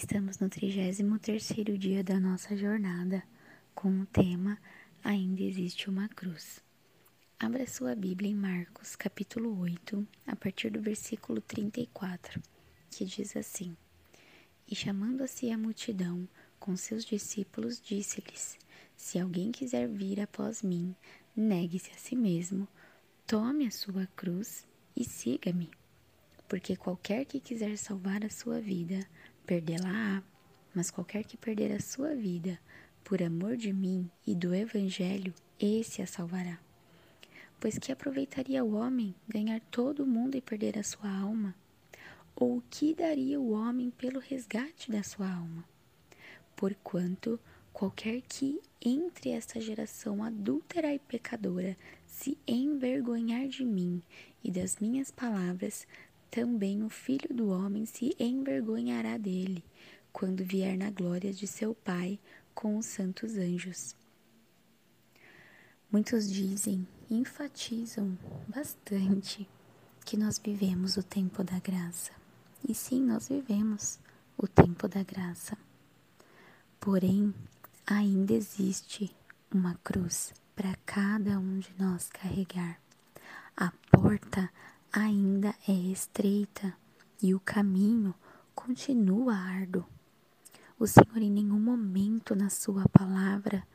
Estamos no 33º dia da nossa jornada com o tema Ainda existe uma cruz. Abra sua Bíblia em Marcos, capítulo 8, a partir do versículo 34, que diz assim: E chamando a si a multidão com seus discípulos, disse-lhes: Se alguém quiser vir após mim, negue-se a si mesmo, tome a sua cruz e siga-me. Porque qualquer que quiser salvar a sua vida, perdê-la-á, mas qualquer que perder a sua vida por amor de mim e do Evangelho, esse a salvará. Pois que aproveitaria o homem ganhar todo o mundo e perder a sua alma? Ou o que daria o homem pelo resgate da sua alma? Porquanto qualquer que entre esta geração adúltera e pecadora se envergonhar de mim e das minhas palavras, também o Filho do Homem se envergonhará dele, quando vier na glória de seu Pai com os santos anjos. Muitos dizem, enfatizam bastante que nós vivemos o tempo da graça. E sim, nós vivemos o tempo da graça. Porém, ainda existe uma cruz para cada um de nós carregar. A porta ainda é estreita e o caminho continua árduo. O Senhor em nenhum momento na sua palavra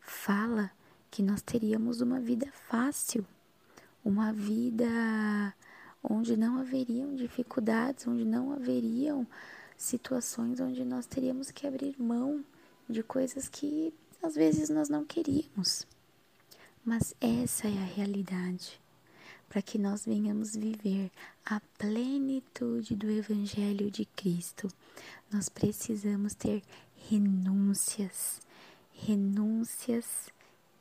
fala que nós teríamos uma vida fácil, uma vida onde não haveriam dificuldades, onde não haveriam situações onde nós teríamos que abrir mão de coisas que às vezes nós não queríamos. Mas essa é a realidade para que nós venhamos viver a plenitude do Evangelho de Cristo, nós precisamos ter renúncias, renúncias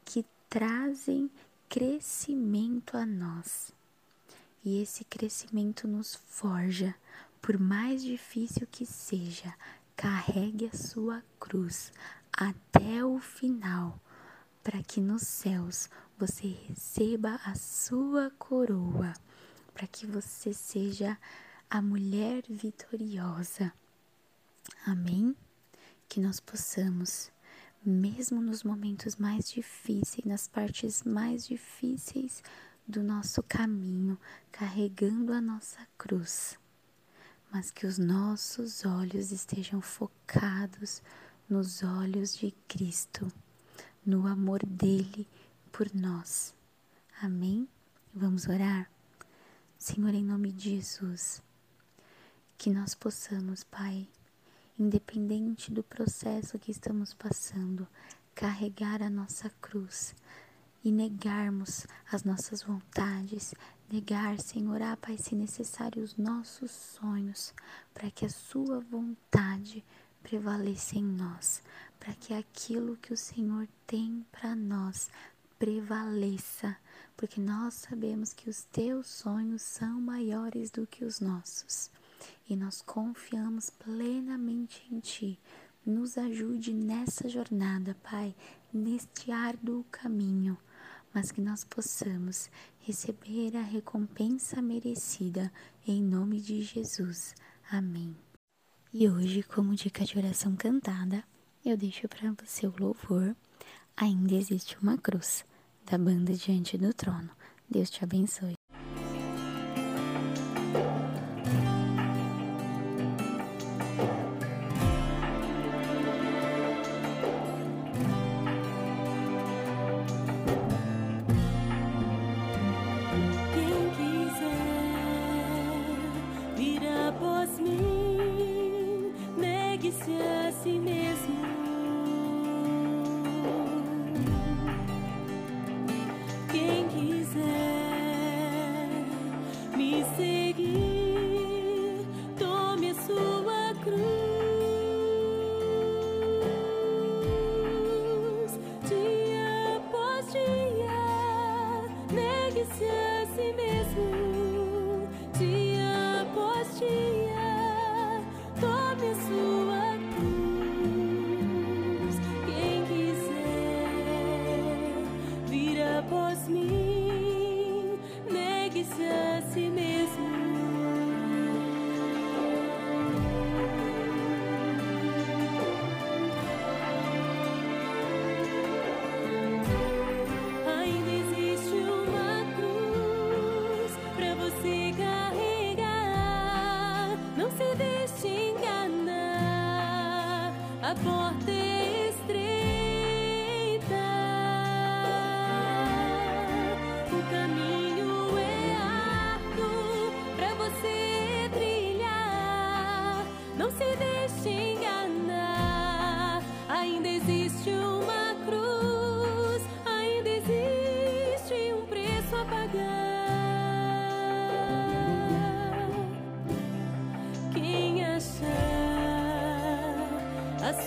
que trazem crescimento a nós. E esse crescimento nos forja, por mais difícil que seja, carregue a sua cruz até o final, para que nos céus você receba a sua coroa, para que você seja a mulher vitoriosa. Amém? Que nós possamos, mesmo nos momentos mais difíceis, nas partes mais difíceis do nosso caminho, carregando a nossa cruz, mas que os nossos olhos estejam focados nos olhos de Cristo, no amor dele por nós. Amém? Vamos orar? Senhor, em nome de Jesus, que nós possamos, Pai, independente do processo que estamos passando, carregar a nossa cruz e negarmos as nossas vontades, negar, Senhor, ah, Pai, se necessário, os nossos sonhos, para que a Sua vontade prevaleça em nós, para que aquilo que o Senhor tem para nós prevaleça, porque nós sabemos que os teus sonhos são maiores do que os nossos e nós confiamos plenamente em Ti. Nos ajude nessa jornada, Pai, neste árduo caminho, mas que nós possamos receber a recompensa merecida em nome de Jesus. Amém. E hoje, como dica de oração cantada, eu deixo para você o louvor Ainda existe uma cruz da banda diante do trono. Deus te abençoe.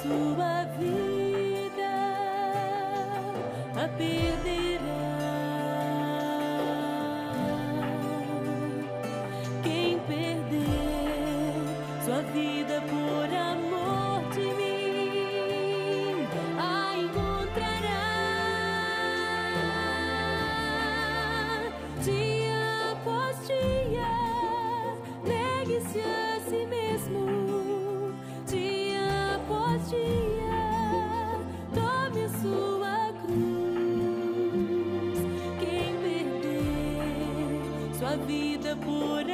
sua vida a perderá. Quem perder sua vida por amor. vida por